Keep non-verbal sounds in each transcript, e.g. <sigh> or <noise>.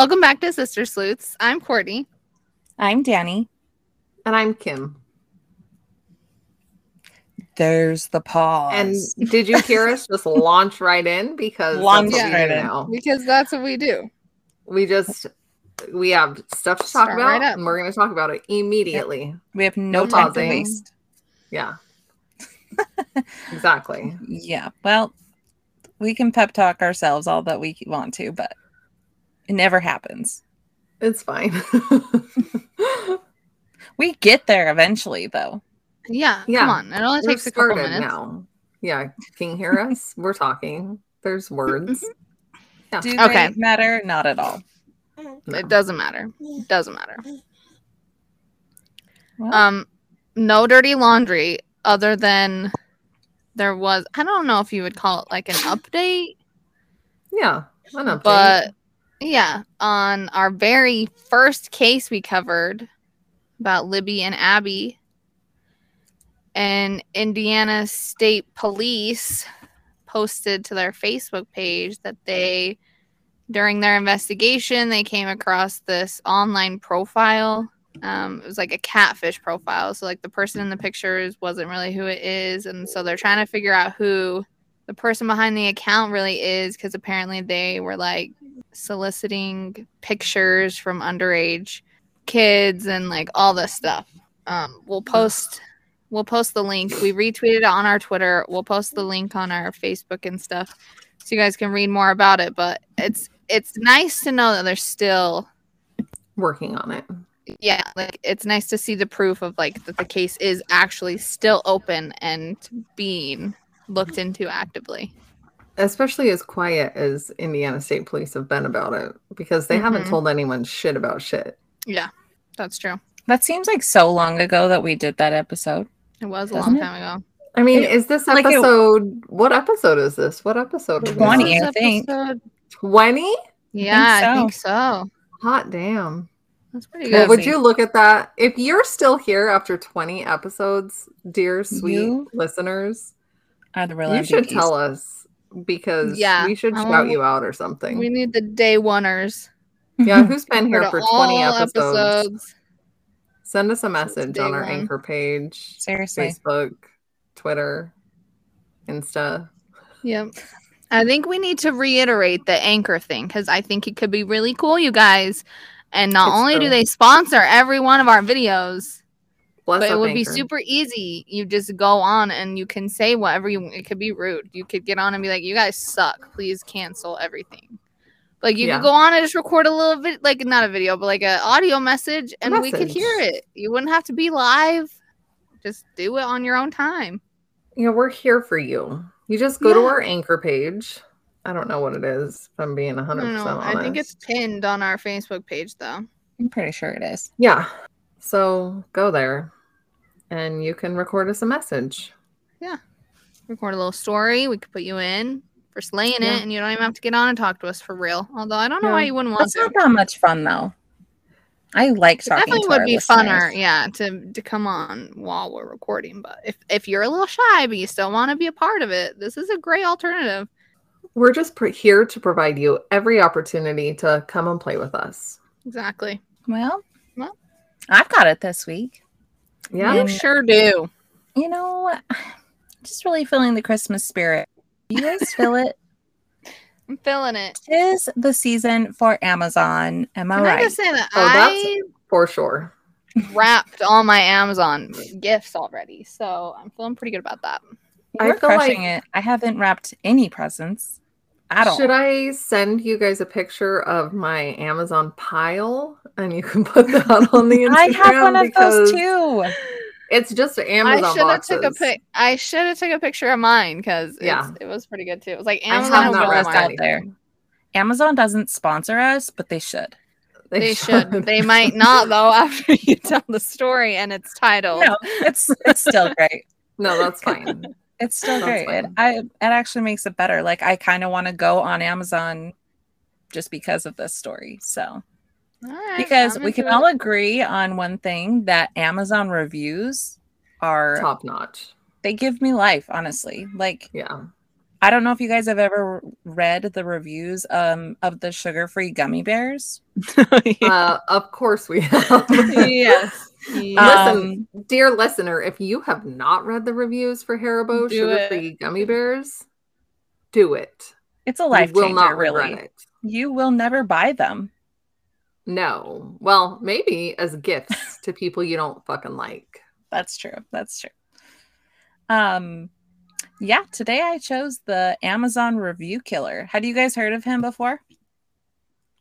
Welcome back to Sister Sleuths. I'm Courtney. I'm Danny. And I'm Kim. There's the pause. And did you hear us just <laughs> launch right in? Because Launch that's what we right in. now. Because that's what we do. We just we have stuff to talk Start about, right up. and we're going to talk about it immediately. we have no, no time to pausing. waste. Yeah, <laughs> exactly. Yeah. Well, we can pep talk ourselves all that we want to, but it never happens. It's fine. <laughs> We get there eventually, though. Yeah, Yeah. come on. It only We're takes a couple minutes. now. Yeah, can you hear us? <laughs> we're talking. There's words. Yeah. Do Okay. they matter? Not at all. No. It doesn't matter. It doesn't matter. Well, Um, no dirty laundry other than there was. I don't know if you would call it like an update, Yeah, an update. but yeah, on our very first case we covered about Libby and Abby, and Indiana State Police posted to their Facebook page that they, during their investigation, they came across this online profile. Um, it was like a catfish profile. So, like, the person in the pictures wasn't really who it is. And so they're trying to figure out who the person behind the account really is because apparently they were like soliciting pictures from underage kids and like all this stuff. Um, we'll post we'll post the link. We retweeted it on our Twitter. We'll post the link on our Facebook and stuff so you guys can read more about it. But it's it's nice to know that there's still working on it. yeah, like it's nice to see the proof of like that the case is actually still open and being looked into actively. Especially as quiet as Indiana State Police have been about it, because they haven't Mhm. told anyone shit about shit. Yeah, that's true. that seems like so long ago that we did that episode. It was a Doesn't long it? time ago. I mean, It- is this like it- episode? what episode is this? What episode is 20, this? I think. Twenty? Yeah, I so. think so. Hot damn! That's pretty Well, good. would you look at that? If you're still here after twenty episodes, dear sweet You listeners, Are the real you should MVPs. tell us because Yeah, we should I shout wanna- you out or something. We need the day oneers. yeah, <laughs> who's been here for twenty all episodes? Send us a message on our one. anchor page, Seriously. Facebook, Twitter, Insta. Yep. I think we need to reiterate the anchor thing because I think it could be really cool, you guys. And not It's only do they sponsor every one of our videos, Bless but it up would be super easy. You just go on and you can say whatever you. It could be rude. You could get on and be like, "You guys suck. Please cancel everything." Like you Yeah. could go on and just record a little bit, like not a video, but like an audio message, and we could hear it. You wouldn't have to be live. Just do it on your own time. you know, we're here for you. You just go to our anchor page. I don't know what it is, if I'm being I 100% don't honest. I think it's pinned on our Facebook page, though. I'm pretty sure it is. Yeah. So go there and you can record us a message. Yeah. Record a little story. We could put you in for slaying Yeah. it, and you don't even have to get on and talk to us for real. Although I don't know why you wouldn't want That's to. not that much fun, though. I like It definitely to would our be listeners. funner, yeah, to to come on while we're recording. But if if you're a little shy but you still want to be a part of it, this is a great alternative. We're just pr- here to provide you every opportunity to come and play with us. Exactly. Well, Well. I've got it this week. Yeah. You And- sure do. You know, <sighs> just really feeling the Christmas spirit. You guys feel it? <laughs> I'm feeling it. Tis the season for Amazon. Am I Can I right? just say that Oh, that's- I For sure. wrapped all my Amazon gifts already, so I'm feeling pretty good about that. I You're feel crushing like- it. I haven't wrapped any presents at all. Should I send you guys a picture of my Amazon pile and you can put that on the Instagram? <laughs> I have one of those too. It's just I Amazon should have took a pic. I should have took a picture of mine because Yeah. it was pretty good too. It was like I Amazon have has not Walmart out there. Amazon doesn't sponsor us, but they should. They should. They might not though <laughs> after you tell the story and it's titled. No, it's it's still <laughs> great. No, that's fine. It's still great. It. I it actually makes it better. Like I kind of want to go on Amazon just because of this story. So right, because I'm we can into all agree on one thing that Amazon reviews are Top notch. they give me life, honestly. Like Yeah. I don't know if you guys have ever read the reviews um, of the sugar-free gummy bears. <laughs> Uh, of course we have. <laughs> yes. Listen, Um, dear listener, if you have not read the reviews for Haribo Do sugar-free gummy bears, do it. it's a life you will changer, not really. it. You will never buy them. No. Well, maybe as gifts <laughs> to people you don't fucking like. That's true. That's true. Um, yeah. Today I chose the Amazon Review Killer. Had you guys heard of him before?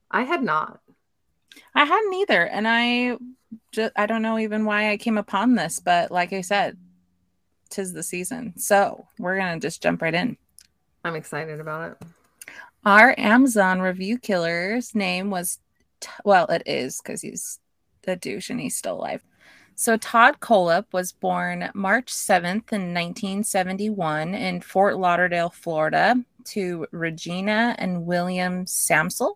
I had not. I hadn't either, and I just I don't know even why I came upon this, but like I said, tis the season, so we're gonna just jump right in. I'm excited about it. Our Amazon review killer's name was, well, it is because he's a douche and he's still alive. So Todd Kohlhepp was born March 7th in 1971 in Fort Lauderdale, Florida, to Regina and William Sampsell.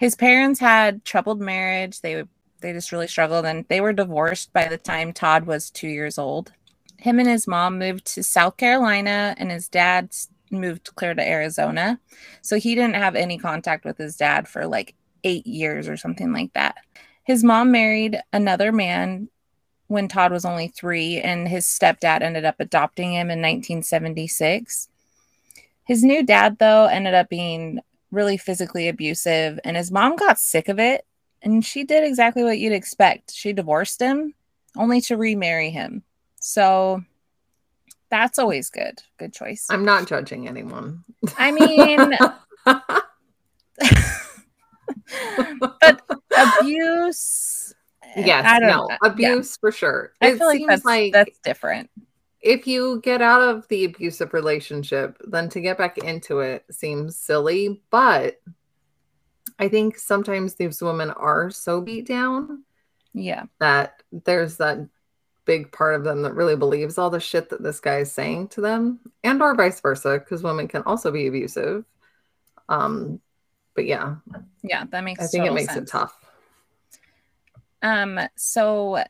His parents had troubled marriage. They they just really struggled and they were divorced by the time Todd was 2 years old. Him and his mom moved to South Carolina and his dad moved clear to Arizona. So he didn't have any contact with his dad for like 8 years or something like that. His mom married another man when Todd was only 3 and his stepdad ended up adopting him in 1976. His new dad though ended up being really physically abusive and his mom got sick of it and she did exactly what you'd expect. She divorced him only to remarry him. So that's always good. Good choice. I'm not judging anyone. I mean, <laughs> but abuse. yes, no, abuse for sure. I It feel like that's like that's different. If you get out of the abusive relationship, then to get back into it seems silly. But I think sometimes these women are so beat down Yeah. that there's that big part of them that really believes all the shit that this guy is saying to them, and or vice versa, because women can also be abusive. Um, but yeah, Yeah, that makes I think it makes sense. it tough. Um, so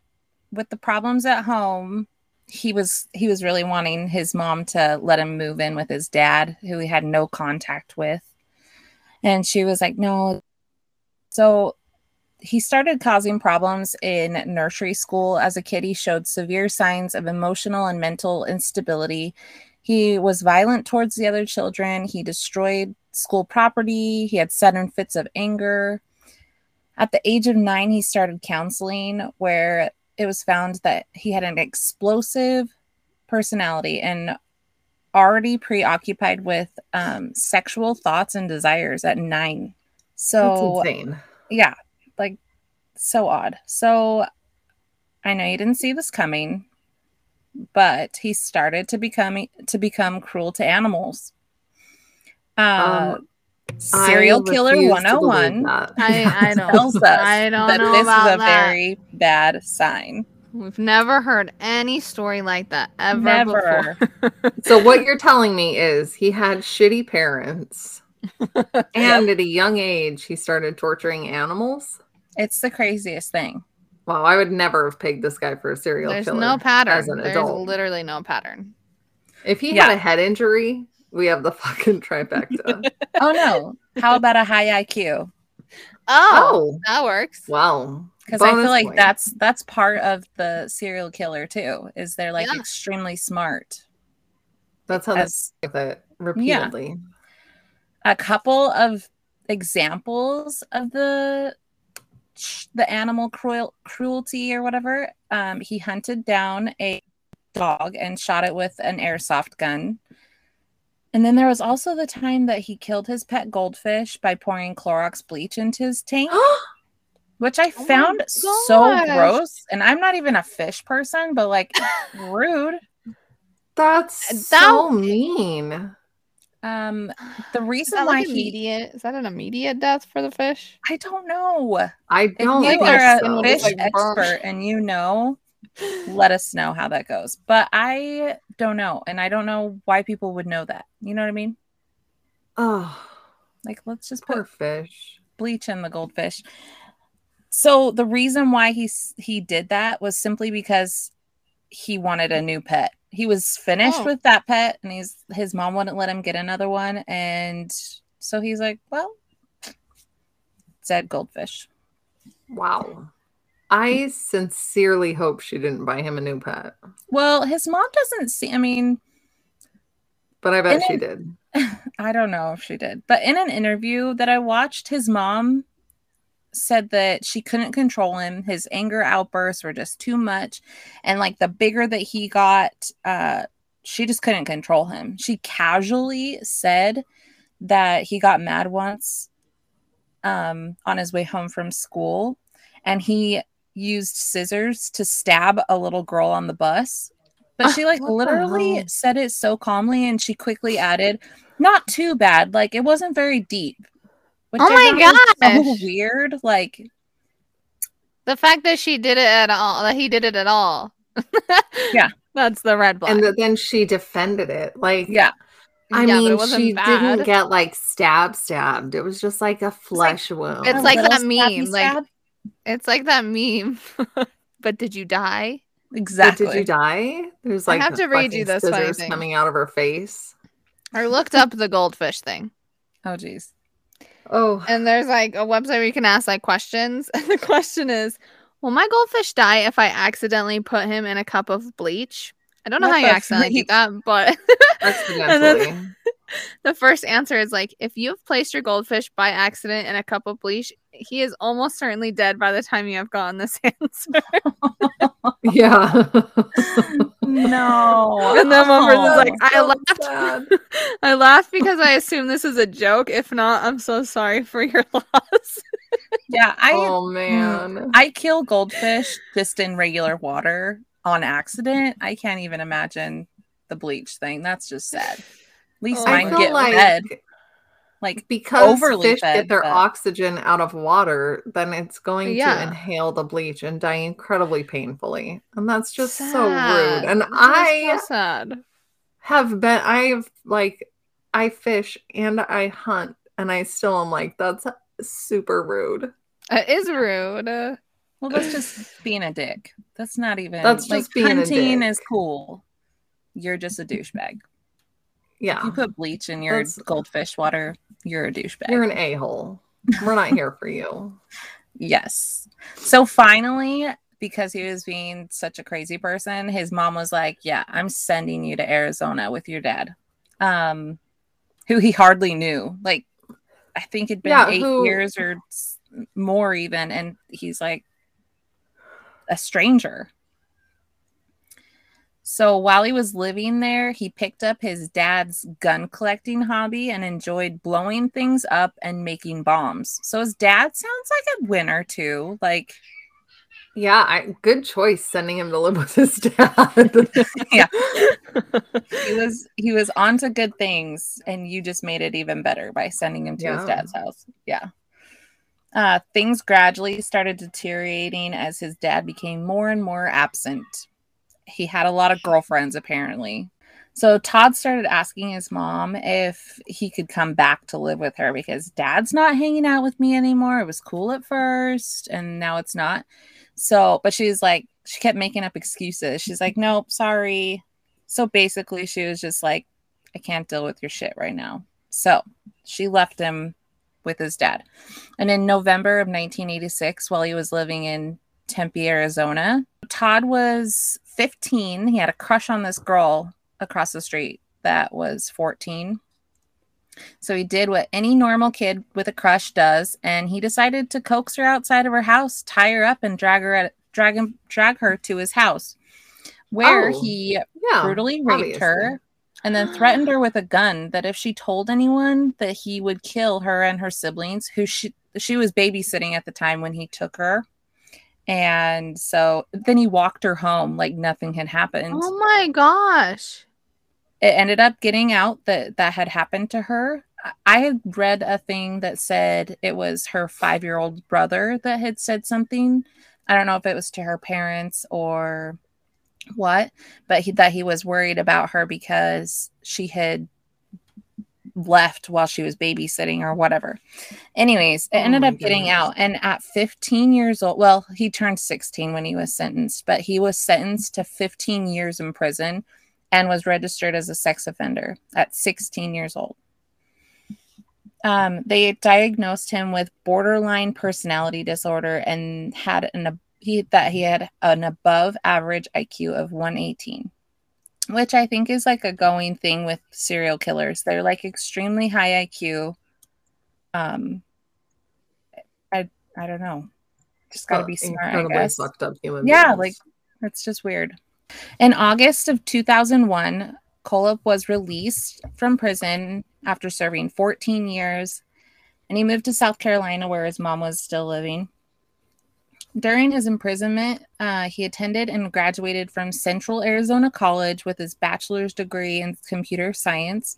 with the problems at home, he was he was really wanting his mom to let him move in with his dad, who he had no contact with. And she was like, no. So he started causing problems in nursery school as a kid. He showed severe signs of emotional and mental instability. He was violent towards the other children. He destroyed school property. He had sudden fits of anger. At the age of nine, he started counseling, where it was found that he had an explosive personality and already preoccupied with um, sexual thoughts and desires at nine. That's So, insane. yeah, like so odd. So, I know you didn't see this coming, but he started to become to become cruel to animals. Uh, Um, serial I killer refuse to believe 101. I, I <laughs> don't. tells us I don't that know this about is a that. very bad sign. We've never heard any story like that ever Never. before. <laughs> So what you're telling me is he had shitty parents, <laughs> and at a young age he started torturing animals. It's the craziest thing. Wow, I would never have pegged this guy for a serial There's killer. no pattern. as an There's adult. literally no pattern. If he Yeah. had a head injury, we have the fucking trifecta. <laughs> Oh no! How about a high IQ? Oh, oh, that works. wow. Because I feel like point. that's that's part of the serial killer too. Is they're like Yeah. extremely smart. That's how they As with it repeatedly. a couple of examples of the the animal cruel cruelty or whatever. Um, he hunted down a dog and shot it with an airsoft gun. And then there was also the time that he killed his pet goldfish by pouring Clorox bleach into his tank, <gasps> which I Oh found so gross. And I'm not even a fish person, but like <laughs> rude. That's That- so mean. Um, the reason why like he, immediate? Is that an immediate death for the fish? I don't know. I don't If you think are a fish Like burnt. expert and you know, let us know how that goes. But I don't know, and I don't know why people would know that. You know what I mean? Oh, Like, let's just poor put fish. bleach in the goldfish. So the reason why he he did that was simply because he wanted a new pet. he was finished Oh. with that pet and he's his mom wouldn't let him get another one and so he's like well dead goldfish Wow. I sincerely hope she didn't buy him a new pet, well his mom doesn't see i mean but I bet she then- did. <laughs> i don't know if she did but in an interview that i watched his mom said that she couldn't control him. His anger outbursts were just too much. And like the bigger that he got uh she just couldn't control him. She casually said that he got mad once um on his way home from school. And he used scissors to stab a little girl on the bus but ah, she like What literally said it so calmly and she quickly added not too bad like it wasn't very deep which Oh my thought was so gosh. weird like The fact that she did it at all, that he did it at all. <laughs> Yeah. That's the red flag. And that then she defended it. Like, yeah I Yeah, mean, she bad. didn't get like stab stabbed. It was just like a flesh wound. it's like little that stabby meme, like- stab. It's like that meme. <laughs> but did you die? But exactly did you die? There's like I like have to read you this scissors thing. coming out of her face. I looked up the goldfish thing. oh geez Oh, And there's like a website where you can ask like questions. <laughs> And the question is, will my goldfish die if I accidentally put him in a cup of bleach? I don't know What how you accidentally do freak? that, but <laughs> accidentally. the first answer is like, if you have placed your goldfish by accident in a cup of bleach, he is almost certainly dead by the time you have gotten this <laughs> answer. <laughs> yeah. no <laughs> And then one person's Oh. like, I So laughed. sad. I laugh because I assume this is a joke. If not, I'm so sorry for your loss. yeah i oh man. Mm, I kill goldfish just in regular water on accident. I can't even imagine the bleach thing. That's just sad. At least Oh, I mine my get like fed. Like because overly fish fed, get their but- oxygen out of water, then it's going to inhale the bleach and die incredibly painfully. And that's just so rude. And That I so sad. have been I've like I fish and I hunt and I still am like that's super rude. It is rude. Uh, well, that's just being a dick. That's not even That's like just being a hunting is cool. You're just a douchebag. If Yeah. you put bleach in your That's- goldfish water, you're a douchebag. You're an a-hole. We're not here for you. <laughs> Yes. So finally, because he was being such a crazy person, his mom was like, "Yeah, I'm sending you to Arizona with your dad." Um who he hardly knew. Like I think it'd been Yeah, 8 who- years or more even and he's like a stranger. So while he was living there, he picked up his dad's gun collecting hobby and enjoyed blowing things up and making bombs. So his dad sounds like a winner too. Like, Yeah, I, good choice sending him to live with his dad. <laughs> <laughs> yeah, he was he was onto good things, and you just made it even better by sending him to his dad's house. Yeah. Uh, things gradually started deteriorating as his dad became more and more absent. He had a lot of girlfriends, apparently. So Todd started asking his mom if he could come back to live with her because dad's not hanging out with me anymore. It was cool at first, and now it's not. So, but she's like, she kept making up excuses. She's like, nope, sorry. So basically, she was just like, I can't deal with your shit right now. So she left him with his dad. And in November of 1986, while he was living in Tempe, Arizona, Todd was 15. He had a crush on this girl across the street that was 14. So he did what any normal kid with a crush does, and he decided to coax her outside of her house, tie her up, and drag her at drag him drag her to his house, where Oh, he yeah. brutally raped obviously. her and then threatened her with a gun that if she told anyone that he would kill her and her siblings who she she was babysitting at the time when he took her and so then he walked her home like nothing had happened. Oh my gosh. it ended up getting out that that had happened to her. I- had read a thing that said it was her five-year-old brother that had said something. I don't know if it was to her parents or what but he, that he was worried about her because she had left while she was babysitting or whatever anyways it Oh ended my up getting goodness. out and at 15 years old well he turned 16 when he was sentenced but he was sentenced to 15 years in prison and was registered as a sex offender at 16 years old. Um, they diagnosed him with borderline personality disorder and had an he that he had an above average IQ of 118, which I think is like a going thing with serial killers. They're like extremely high IQ. Um, I I don't know, just got to be smart. I guess. Fucked up human yeah, beings. like it's just weird. In August of 2001, Kohlhepp was released from prison after serving 14 years, and he moved to South Carolina where his mom was still living. During his imprisonment, uh, he attended and graduated from Central Arizona College with his bachelor's degree in computer science.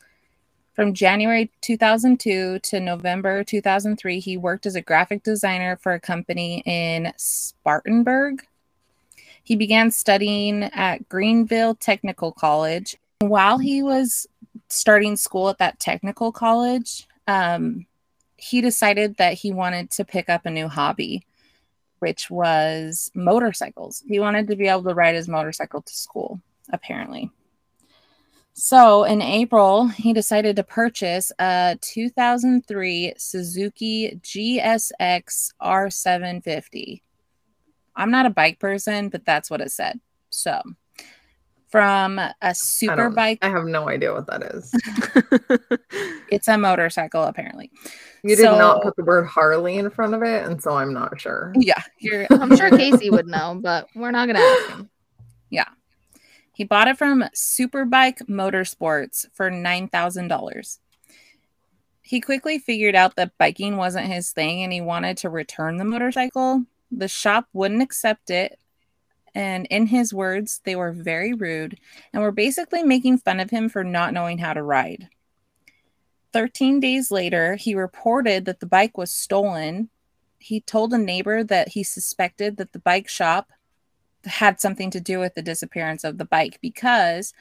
From January 2002 to November 2003, he worked as a graphic designer for a company in Spartanburg. He began studying at Greenville Technical College. While he was starting school at that technical college, um, he decided that he wanted to pick up a new hobby which was motorcycles. He wanted to be able to ride his motorcycle to school, apparently. So in April, he decided to purchase a 2003 Suzuki GSX R750. I'm not a bike person, but that's what it said. So from a super I bike. I have no idea what that is. <laughs> it's a motorcycle, apparently. You did so, not put the word Harley in front of it, and so I'm not sure. Yeah, <laughs> I'm sure <laughs> Casey would know, but we're not gonna ask him. Yeah, he bought it from Superbike Motorsports for nine thousand dollars. He quickly figured out that biking wasn't his thing, and he wanted to return the motorcycle. The shop wouldn't accept it, and in his words, they were very rude and were basically making fun of him for not knowing how to ride. 13 days later, he reported that the bike was stolen. He told a neighbor that he suspected that the bike shop had something to do with the disappearance of the bike because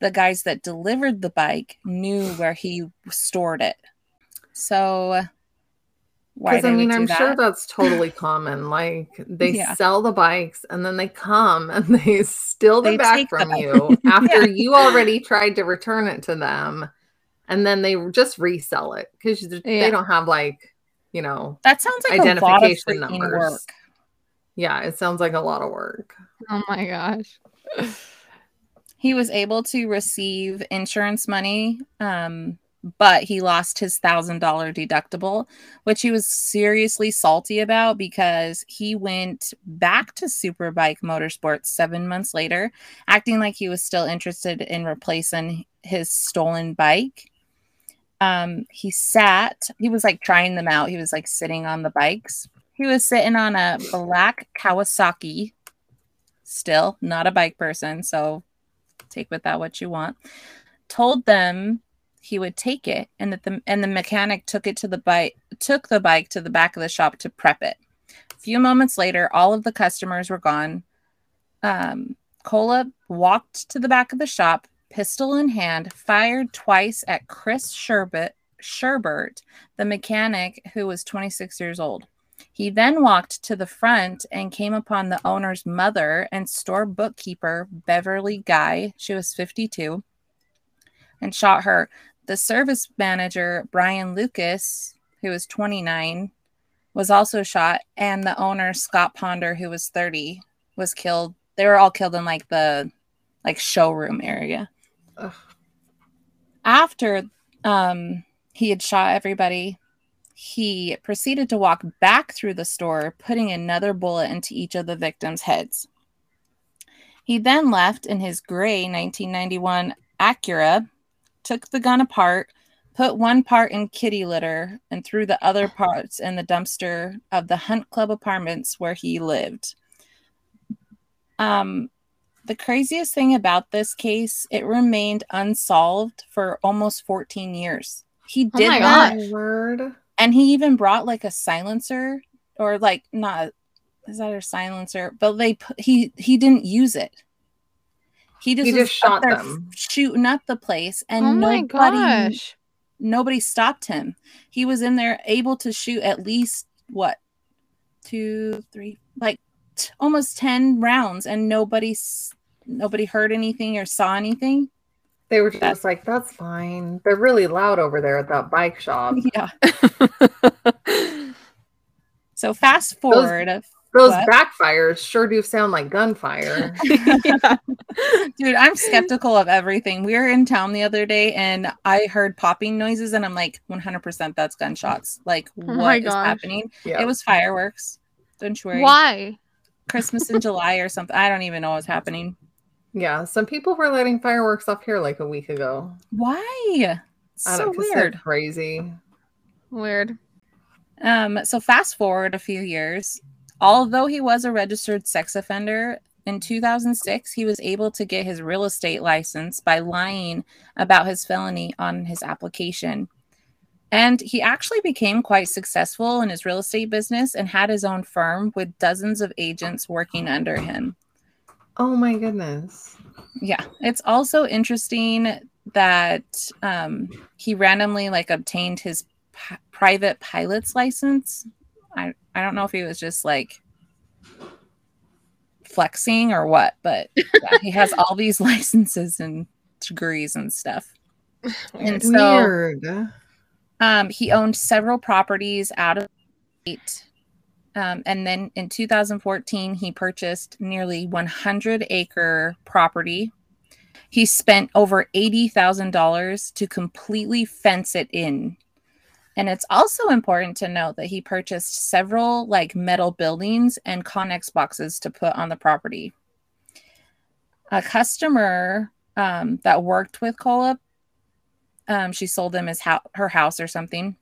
the guys that delivered the bike knew where he stored it. So because I mean, I'm that? sure that's totally <laughs> common. Like they yeah. sell the bikes and then they come and <laughs> they steal them they back from them. you <laughs> after yeah. you already tried to return it to them, and then they just resell it because yeah. they don't have like you know that sounds like identification numbers. Work. Yeah, it sounds like a lot of work. Oh my gosh. <sighs> he was able to receive insurance money um, but he lost his thousand dollar deductible, which he was seriously salty about because he went back to Superbike Motorsports seven months later, acting like he was still interested in replacing his stolen bike. Um, he sat, he was like trying them out. He was like sitting on the bikes. He was sitting on a black Kawasaki, still not a bike person. So take with that what you want. Told them he would take it and that the and the mechanic took it to the bike took the bike to the back of the shop to prep it. A few moments later, all of the customers were gone. Um, Kohlhepp walked to the back of the shop, pistol in hand, fired twice at Chris Sherbert, Sherbert, the mechanic who was 26 years old. He then walked to the front and came upon the owner's mother and store bookkeeper, Beverly Guy. She was 52 and shot her. The service manager, Brian Lucas, who was 29, was also shot, and the owner, Scott Ponder, who was 30, was killed. They were all killed in like the like showroom area. Ugh. After um, he had shot everybody, he proceeded to walk back through the store, putting another bullet into each of the victims' heads. He then left in his gray 1991 Acura took the gun apart, put one part in kitty litter, and threw the other parts in the dumpster of the Hunt Club apartments where he lived. Um, the craziest thing about this case, it remained unsolved for almost 14 years. He oh did oh not. Word. And he even brought like a silencer or like not is that a silencer? But they he he didn't use it. He just, he just shot them, shooting up the place, and oh nobody, gosh. nobody stopped him. He was in there able to shoot at least what two, three, like t- almost ten rounds, and nobody nobody heard anything or saw anything. They were just like, that's fine. They're really loud over there at that bike shop. <laughs> Yeah. <laughs> so fast forward. Those, those backfires sure do sound like gunfire. <laughs> <laughs> Dude, I'm skeptical of everything. We were in town the other day and I heard popping noises and I'm like, 100% that's gunshots. Like, oh what is happening? Yeah. It was fireworks. Don't you worry. Why? Christmas in July or something. I don't even know what's happening. Yeah, some people were lighting fireworks off here like a week ago. Why? So weird. Crazy. Weird. Um, so fast forward a few years. Although he was a registered sex offender, in 2006 he was able to get his real estate license by lying about his felony on his application. And he actually became quite successful in his real estate business and had his own firm with dozens of agents working under him. Oh my goodness. Yeah. It's also interesting that um, he randomly like obtained his p- private pilot's license. I, I don't know if he was just like flexing or what, but <laughs> yeah, he has all these <laughs> licenses and degrees and stuff. And so, Weird. Um, he owned several properties out of state. Um, and then in 2014, he purchased nearly 100 acre property. He spent over $80,000 to completely fence it in. And it's also important to note that he purchased several like metal buildings and Connex boxes to put on the property. A customer um, that worked with Kohlhepp um, she sold him his ho- her house or something.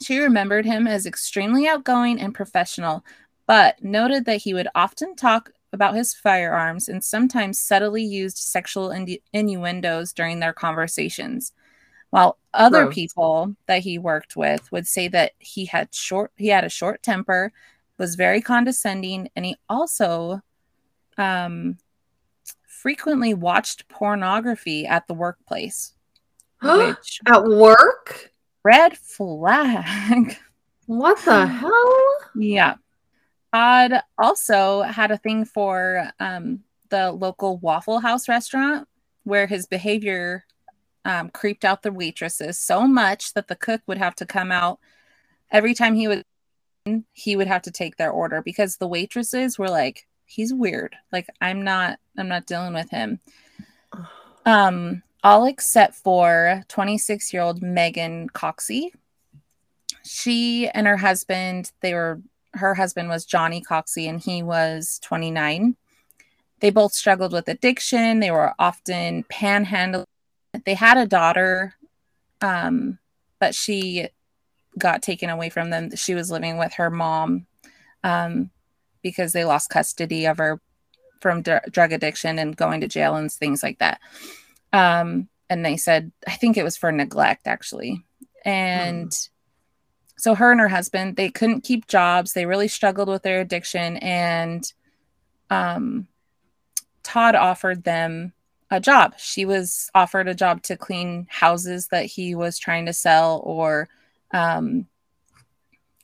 She remembered him as extremely outgoing and professional, but noted that he would often talk about his firearms and sometimes subtly used sexual innu- innuendos during their conversations. While other Gross. people that he worked with would say that he had short he had a short temper, was very condescending, and he also um, frequently watched pornography at the workplace. <gasps> Which At work? Red flag. <laughs> What the hell? Yeah. Todd also had a thing for um, the local Waffle House restaurant where his behavior um, creeped out the waitresses so much that the cook would have to come out every time he would he would have to take their order because the waitresses were like he's weird like i'm not i'm not dealing with him <sighs> um all except for 26 year old Megan Coxie. She and her husband, they were, her husband was Johnny Coxie and he was 29. They both struggled with addiction. They were often panhandling. They had a daughter, um, but she got taken away from them. She was living with her mom um, because they lost custody of her from d- drug addiction and going to jail and things like that. Um, and they said, I think it was for neglect actually. And mm. so her and her husband, they couldn't keep jobs. They really struggled with their addiction. And um, Todd offered them a job. She was offered a job to clean houses that he was trying to sell or um,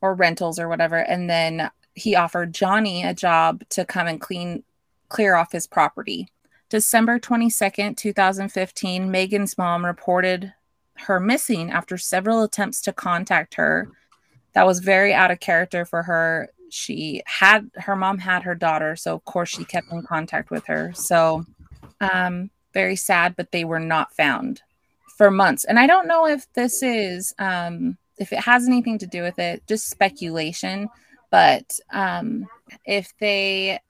or rentals or whatever. And then he offered Johnny a job to come and clean clear off his property. December 22nd, 2015, Megan's mom reported her missing after several attempts to contact her. That was very out of character for her. She had her mom had her daughter, so of course she kept in contact with her. So, um, very sad, but they were not found for months. And I don't know if this is, um, if it has anything to do with it, just speculation. But um, if they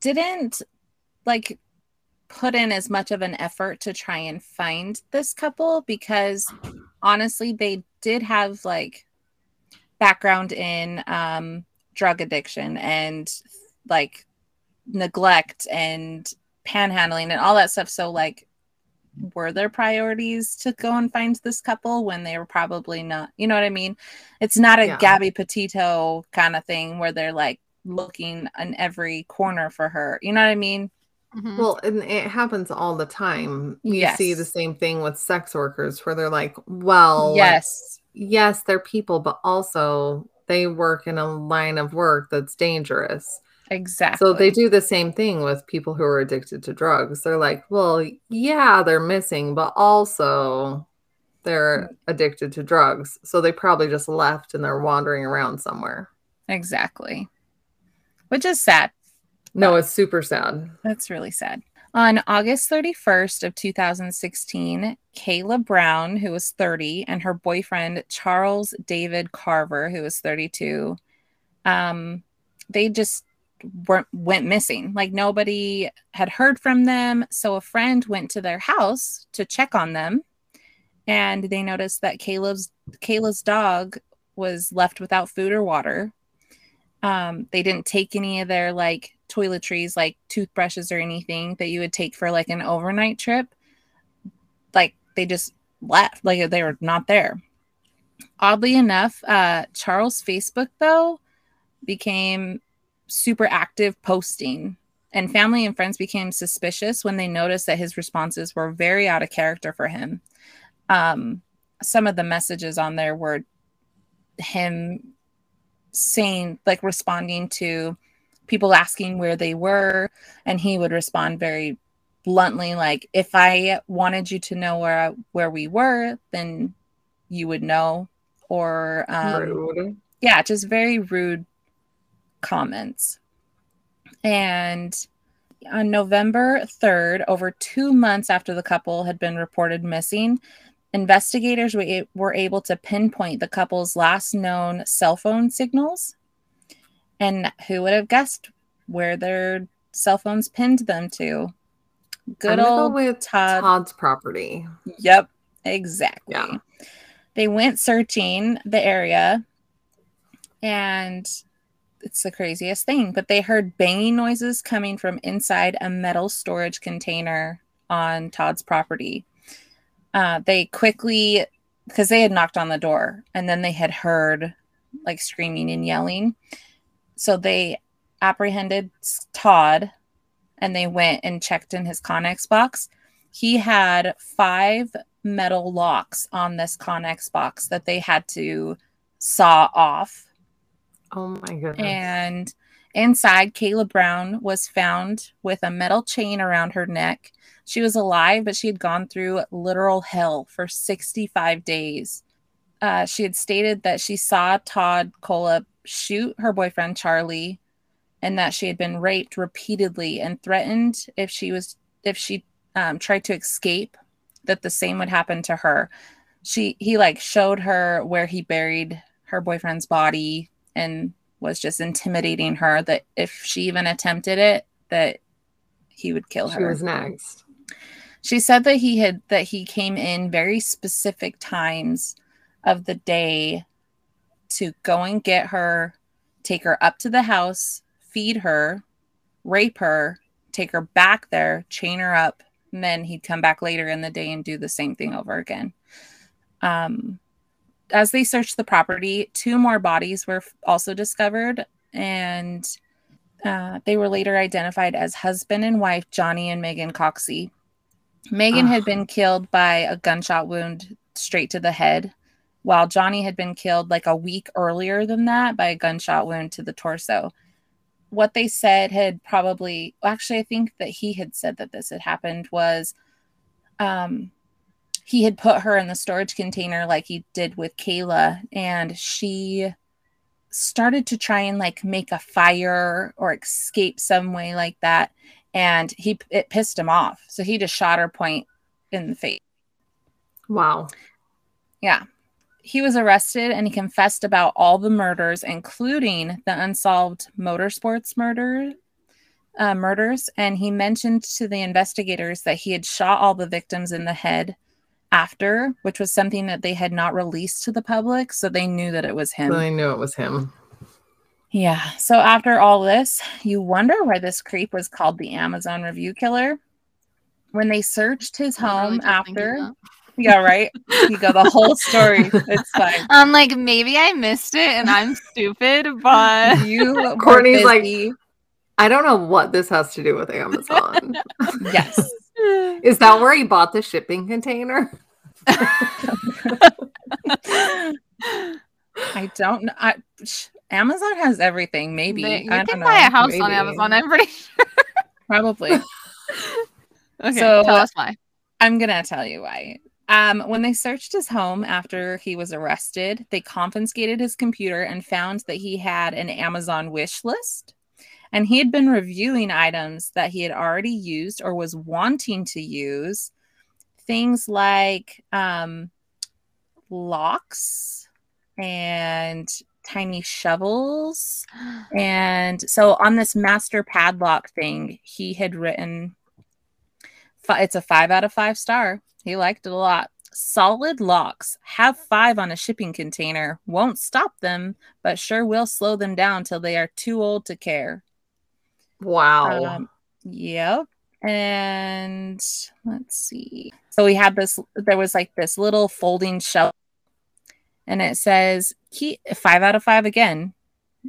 didn't like put in as much of an effort to try and find this couple because honestly they did have like background in um drug addiction and like neglect and panhandling and all that stuff so like were their priorities to go and find this couple when they were probably not you know what i mean it's not a yeah. gabby petito kind of thing where they're like looking in every corner for her you know what i mean Mm-hmm. Well, and it happens all the time. You yes. see the same thing with sex workers where they're like, well, yes, yes, they're people, but also they work in a line of work that's dangerous. Exactly. So they do the same thing with people who are addicted to drugs. They're like, well, yeah, they're missing, but also they're addicted to drugs. So they probably just left and they're wandering around somewhere. Exactly. Which is sad. No, it's super sad. That's really sad. On August 31st of 2016, Kayla Brown, who was 30, and her boyfriend Charles David Carver, who was 32, um, they just weren't went missing. Like nobody had heard from them. So a friend went to their house to check on them, and they noticed that Caleb's Kayla's dog was left without food or water. Um, they didn't take any of their like toiletries, like toothbrushes or anything that you would take for like an overnight trip. Like they just left, like they were not there. Oddly enough, uh, Charles' Facebook though became super active posting, and family and friends became suspicious when they noticed that his responses were very out of character for him. Um, some of the messages on there were him saying, like, responding to people asking where they were, and he would respond very bluntly, like, "If I wanted you to know where I, where we were, then you would know." Or um, yeah, just very rude comments. And on November 3rd, over two months after the couple had been reported missing, investigators were able to pinpoint the couple's last known cell phone signals. And who would have guessed where their cell phones pinned them to? Good old with Todd. Todd's property. Yep, exactly. Yeah. They went searching the area and it's the craziest thing. But they heard banging noises coming from inside a metal storage container on Todd's property. Uh, they quickly, because they had knocked on the door and then they had heard like screaming and yelling. So they apprehended Todd and they went and checked in his Connex box. He had five metal locks on this Connex box that they had to saw off Oh my goodness. And inside, Kayla Brown was found with a metal chain around her neck. She was alive, but she had gone through literal hell for 65 days. Uh, she had stated that she saw Todd Kohlhepp shoot her boyfriend Charlie and that she had been raped repeatedly and threatened if she was if she um, tried to escape that the same would happen to her she he like showed her where he buried her boyfriend's body and was just intimidating her that if she even attempted it, that he would kill her. She was next. She said that he had that he came in very specific times of the day to go and get her, take her up to the house, feed her, rape her, take her back there, chain her up, and then he'd come back later in the day and do the same thing over again. Um, as they searched the property, two more bodies were also discovered, and uh, they were later identified as husband and wife Johnny and Megan Coxie. Megan had been killed by a gunshot wound straight to the head, while Johnny had been killed like a week earlier than that by a gunshot wound to the torso. What they said had probably, actually, I think that he had said that this had happened was um, he had put her in the storage container like he did with Kayla, and she started to try and like make a fire or escape some way like that and he it pissed him off. So he just shot her point in the face. Wow. Yeah. He was arrested and he confessed about all the murders including the unsolved motorsports murder uh, murders and he mentioned to the investigators that he had shot all the victims in the head after, which was something that they had not released to the public. So they knew that it was him. So they knew it was him. Yeah. So after all this, you wonder why this creep was called the Amazon review killer. When they searched his home really after. <laughs> Yeah, right. You got the whole story. It's fine. <laughs> I'm like, maybe I missed it and I'm stupid, but <laughs> you Courtney's like I don't know what this has to do with Amazon. yes. Is that where he bought the shipping container? I don't know. I, Amazon has everything. Maybe they, you I can buy know. a house maybe. on Amazon. I'm pretty sure. Probably. okay, so tell us why. I'm gonna tell you why. Um, when they searched his home after he was arrested, they confiscated his computer and found that he had an Amazon wish list. And he had been reviewing items that he had already used or was wanting to use. Things like um, locks and tiny shovels. <gasps> And so on this master padlock thing, he had written it's a five out of five star. He liked it a lot. Solid locks have five on a shipping container. Won't stop them, but sure will slow them down till they are too old to care. Wow. Um, yep. And let's see. So we had this, there was like this little folding shelf and it says keep five out of five again.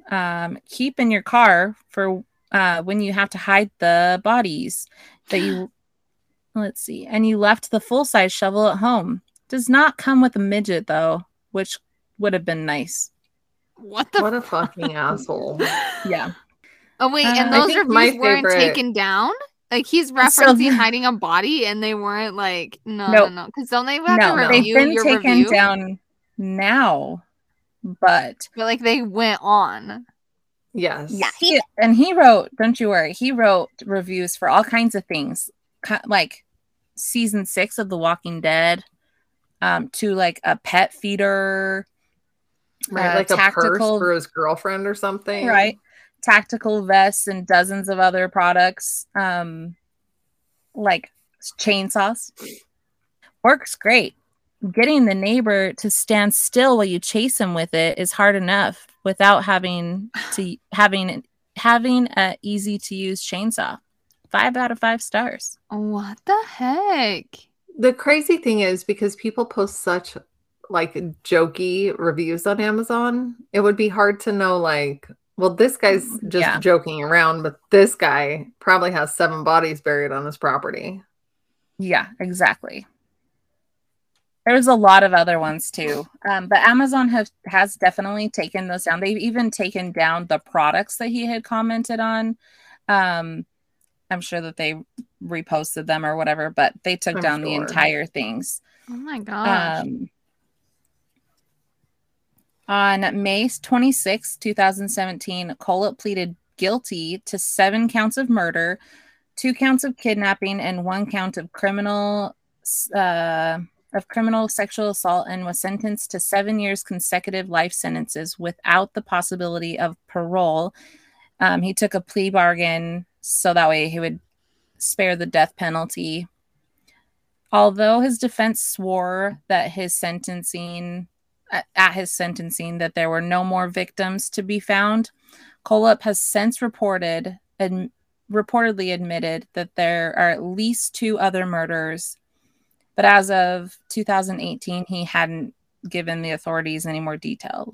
Um, keep in your car for uh, when you have to hide the bodies that you. <gasps> let's see, and you left the full size shovel at home. Does not come with a midget though, which would have been nice. What the? What a fucking <laughs> asshole! Yeah. Oh wait, and uh, those reviews weren't favorite... taken down. Like he's referencing so, hiding a body, and they weren't like no, nope. no, no, because don't they have no, to review they've been your taken review? down now, but but like they went on. Yes. Yeah. He, and he wrote, don't you worry, he wrote reviews for all kinds of things, like season six of The Walking Dead, um, to like a pet feeder, right? Uh, like tactical, a purse for his girlfriend or something, right? Tactical vests and dozens of other products, um, like chainsaws. Works great getting the neighbor to stand still while you chase him with it is hard enough without having <sighs> to having having a easy to use chainsaw. Five out of five stars. What the heck? The crazy thing is because people post such like jokey reviews on Amazon, it would be hard to know like, well, this guy's mm, just yeah. joking around, but this guy probably has seven bodies buried on his property. Yeah, exactly. There's a lot of other ones too. Um, but Amazon has has definitely taken those down. They've even taken down the products that he had commented on. Um, I'm sure that they reposted them or whatever, but they took I'm down sure. the entire things. Oh my gosh. Um, on May 26, 2017, Kohlhepp pleaded guilty to seven counts of murder, two counts of kidnapping, and one count of criminal uh, of criminal sexual assault and was sentenced to seven years consecutive life sentences without the possibility of parole. Um, he took a plea bargain so that way he would spare the death penalty. Although his defense swore that his sentencing, at his sentencing, that there were no more victims to be found, Kohlhepp has since reported and reportedly admitted that there are at least two other murders but as of 2018, he hadn't given the authorities any more detail.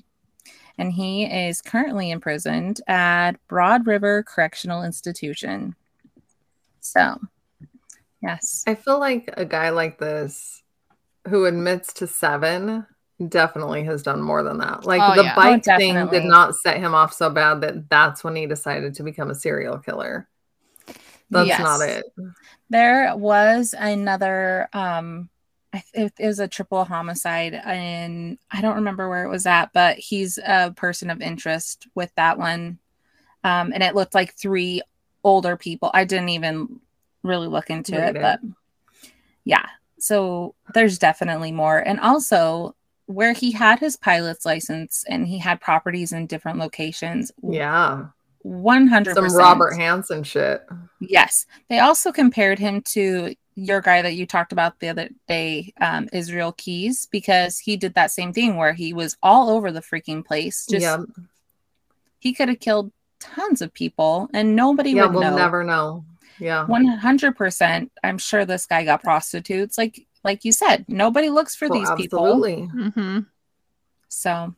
And he is currently imprisoned at Broad River Correctional Institution. So, yes. I feel like a guy like this who admits to seven definitely has done more than that. Like oh, the yeah. bike oh, thing did not set him off so bad that that's when he decided to become a serial killer. That's yes. not it. There was another um it, it was a triple homicide and I don't remember where it was at, but he's a person of interest with that one. Um, and it looked like three older people. I didn't even really look into it, but yeah. So there's definitely more. And also where he had his pilot's license and he had properties in different locations. Yeah. 100 some Robert Hansen shit. Yes. They also compared him to your guy that you talked about the other day, um, Israel Keys, because he did that same thing where he was all over the freaking place. Just yeah. he could have killed tons of people and nobody yeah, would we'll know. never know. Yeah. 100%. I'm sure this guy got prostitutes. Like, like you said, nobody looks for well, these absolutely. people. Mm-hmm. So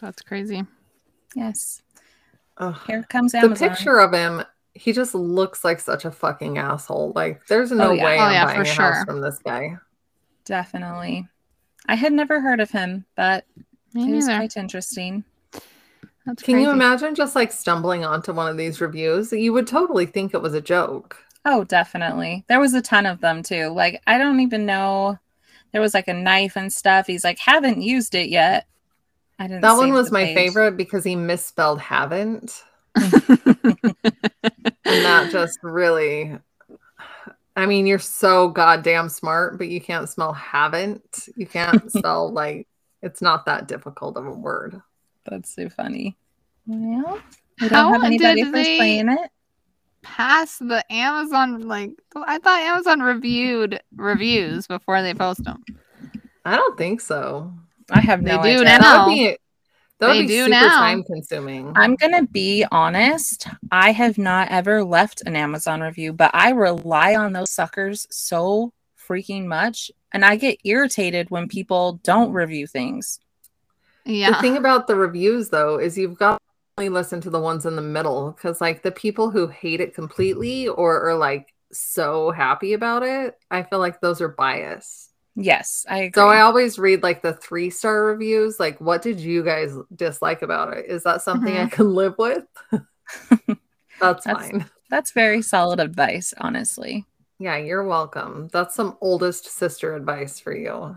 that's crazy. Yes. Ugh. Here comes Amazon. The picture of him, he just looks like such a fucking asshole. Like, there's no oh, yeah. way oh, I'm yeah, buying a sure. house from this guy. Definitely. I had never heard of him, but Me it was quite interesting. That's Can crazy. you imagine just like stumbling onto one of these reviews? You would totally think it was a joke. Oh, definitely. There was a ton of them too. Like I don't even know. There was like a knife and stuff. He's like, haven't used it yet. I didn't. That one was my page. favorite because he misspelled haven't. <laughs> and that just really I mean, you're so goddamn smart, but you can't smell haven't. You can't <laughs> spell like it's not that difficult of a word. That's so funny. Well, we don't How have anybody for playing it. Pass the Amazon like I thought Amazon reviewed reviews before they post them. I don't think so. I have no they idea. do now. That would be, that would they be do super now. time consuming. I'm gonna be honest. I have not ever left an Amazon review, but I rely on those suckers so freaking much, and I get irritated when people don't review things. Yeah. The thing about the reviews though is you've got to only listen to the ones in the middle because like the people who hate it completely or are like so happy about it, I feel like those are biased. Yes, I agree. So I always read like the three star reviews. Like, what did you guys dislike about it? Is that something mm-hmm. I can live with? <laughs> that's, that's fine. That's very solid advice, honestly. Yeah, you're welcome. That's some oldest sister advice for you.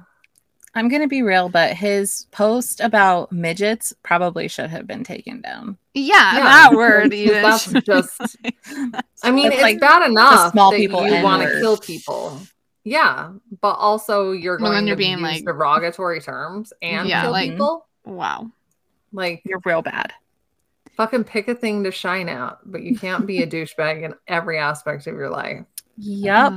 I'm going to be real, but his post about midgets probably should have been taken down. Yeah, yeah that word even. That's just. <laughs> I mean, it's, it's bad enough small that people you want to kill people. Yeah, but also you're going well, you're to being like derogatory terms and yeah, kill like, people. Wow, like you're real bad. Fucking pick a thing to shine out, but you can't be a <laughs> douchebag in every aspect of your life. Yep.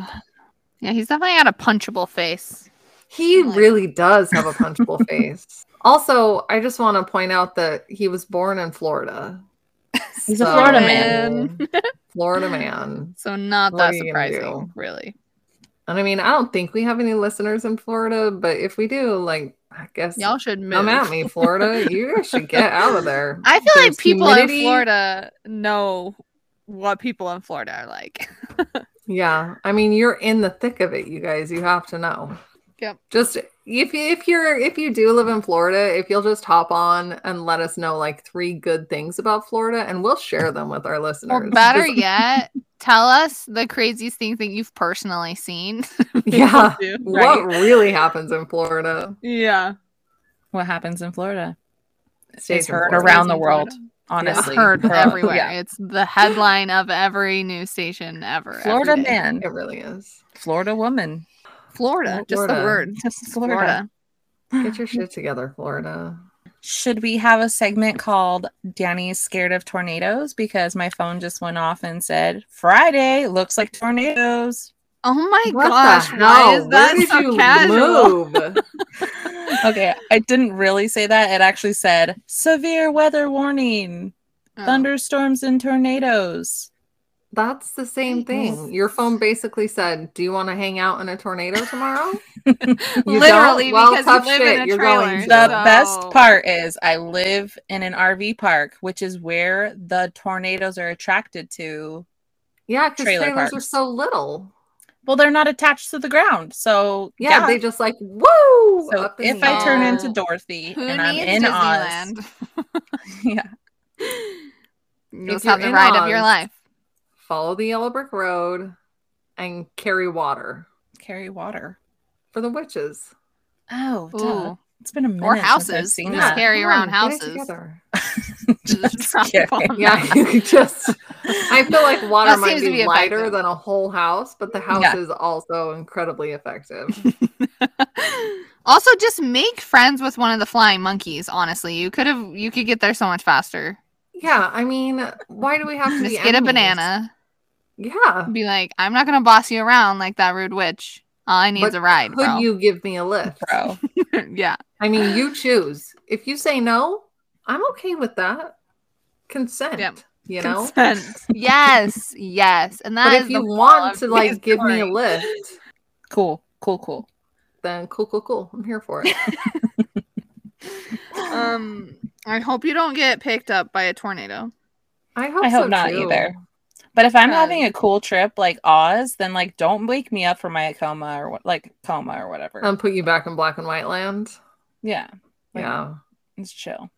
Yeah, he's definitely got a punchable face. He like... really does have a <laughs> punchable face. Also, I just want to point out that he was born in Florida. He's so, a Florida man. <laughs> Florida man. So not what that surprising, really. And I mean, I don't think we have any listeners in Florida, but if we do, like, I guess y'all should move. Come at me, Florida. you should get out of there. <laughs> I feel There's like people humidity. in Florida know what people in Florida are like. yeah, I mean, you're in the thick of it, you guys. You have to know. Yep. Just if you, if you're if you do live in Florida, if you'll just hop on and let us know like three good things about Florida, and we'll share them with our listeners. Or better <laughs> yet, tell us the craziest things that you've personally seen. <laughs> yeah, do, right? what really happens in Florida? Yeah, what happens in Florida? Stays heard around the world. Florida. Honestly, yeah. heard oh, everywhere. Yeah. It's the headline of every news station ever. Florida man, it really is. Florida woman. Florida, just the word. Just Florida. Florida. Get your shit together, Florida. Should we have a segment called Danny's Scared of Tornadoes? Because my phone just went off and said, Friday looks like tornadoes. Oh my what gosh, why is that Where so casual? <laughs> okay, I didn't really say that. It actually said severe weather warning, oh. thunderstorms and tornadoes. That's the same thing. Your phone basically said, "Do you want to hang out in a tornado tomorrow?" <laughs> Literally, well, because you live shit, in a trailer. The so... best part is, I live in an RV park, which is where the tornadoes are attracted to. Yeah, because trailers parks. are so little. Well, they're not attached to the ground, so yeah, yeah. they just like whoa. So if I turn into Dorothy Who and I'm in Disneyland? Oz, <laughs> yeah, you just have the ride Oz, of your life follow the yellow brick road and carry water. Carry water for the witches. Oh, duh. it's been a minute. Or houses. Since Just carry around houses. <laughs> just yeah, you just. I feel like water might be, be lighter than a whole house, but the house yeah. is also incredibly effective. <laughs> also, just make friends with one of the flying monkeys. Honestly, you could have. You could get there so much faster. Yeah, I mean, why do we have to just get a banana? Yeah. Be like, I'm not gonna boss you around like that rude witch. All I need is a ride. Could bro. you give me a lift, bro? <laughs> yeah. I mean, you choose. If you say no, I'm okay with that. Consent. Yep. You know. Consent. yes. Yes. And that. But if you want to like give story. me a lift, cool. Cool. Cool. Then cool. Cool. Cool. I'm here for it. <laughs> <laughs> um. I hope you don't get picked up by a tornado. I hope. I hope so not too. either. But if I'm having a cool trip like Oz, then like don't wake me up for my coma or like coma or whatever. And put you back in black and white land. Yeah. Like, yeah. It's chill.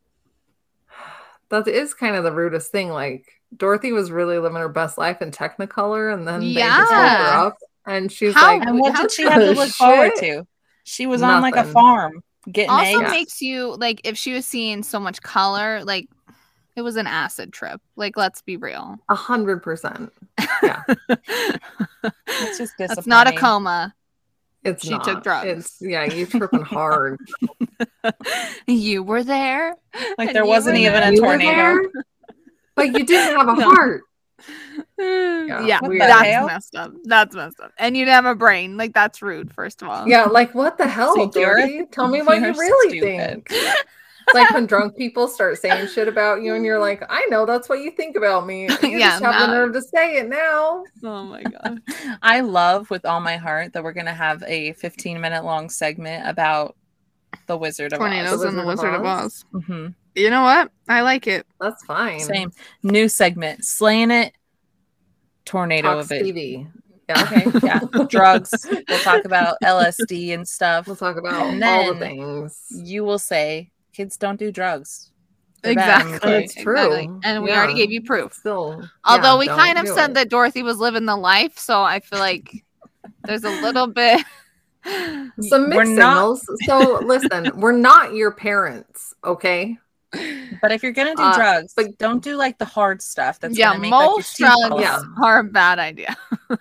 that is kind of the rudest thing. Like Dorothy was really living her best life in Technicolor, and then yeah. they just woke her up, and she's how, like, "And what did she have to look shit? forward to? She was Nothing. on like a farm getting also eggs. makes you like if she was seeing so much color, like it was an acid trip. Like, let's be real. A hundred percent. Yeah. <laughs> it's just disappointing. It's not a coma. It's she not. took drugs. It's yeah, you tripping hard. <laughs> you were there. Like there wasn't even a tornado. but you didn't have a heart. Yeah, yeah that's hell? messed up. That's messed up. And you didn't have a brain. Like that's rude, first of all. Yeah, like what the hell, so Dorothy? Tell me what <laughs> you really stupid. think. It's like when drunk people start saying shit about you, and you're like, I know that's what you think about me. <laughs> You yeah, just have the nerve to say it now. Oh my god. I love with all my heart that we're gonna have a 15 minute long segment about the Wizard of Tornadoes Oz. and the Wizard of Oz. Mm-hmm. You know what? I like it. That's fine. Same. New segment. Slaying it. Tornado Talk of it. TV. Yeah. Okay. <laughs> yeah. Drugs. We'll talk about LSD and stuff. We'll talk about all the things. You will say kids don't do drugs. They're exactly. It's true. Exactly. And we yeah. already gave you proof. Still, Although yeah, we kind of said it. that Dorothy was living the life, so I feel like there's a little bit <laughs> some mixed signals. Not... so listen, <laughs> we're not your parents, okay? But if you're gonna do uh, drugs, but don't do like the hard stuff. That's yeah, make, most like, drugs yeah. are a bad idea.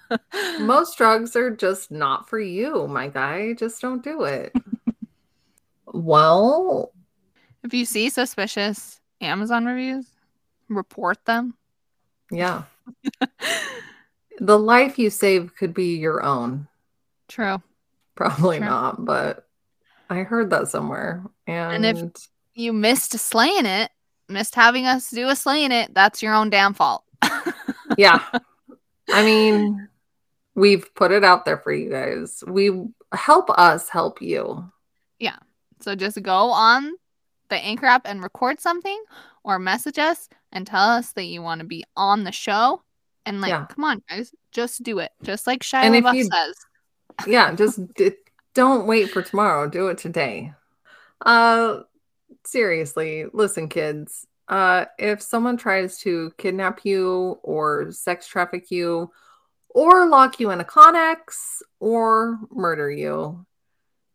<laughs> most drugs are just not for you, my guy. Just don't do it. Well, if you see suspicious Amazon reviews, report them. Yeah. <laughs> the life you save could be your own. True. Probably True. not, but I heard that somewhere. And, and if you missed slaying it, missed having us do a slaying it, that's your own damn fault. <laughs> yeah. I mean, we've put it out there for you guys. We help us help you. Yeah. So just go on the Anchor app and record something or message us and tell us that you want to be on the show. And like, yeah. come on, guys, just do it. Just like Shia LaBeouf you, says. Yeah, <laughs> just d- don't wait for tomorrow. Do it today. Uh seriously, listen, kids. Uh, if someone tries to kidnap you or sex traffic you or lock you in a Connex or murder you,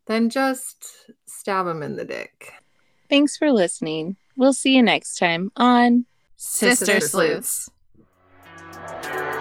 then just stab him in the dick. Thanks for listening. We'll see you next time on Sister, Sister Sleuths. Sleuths.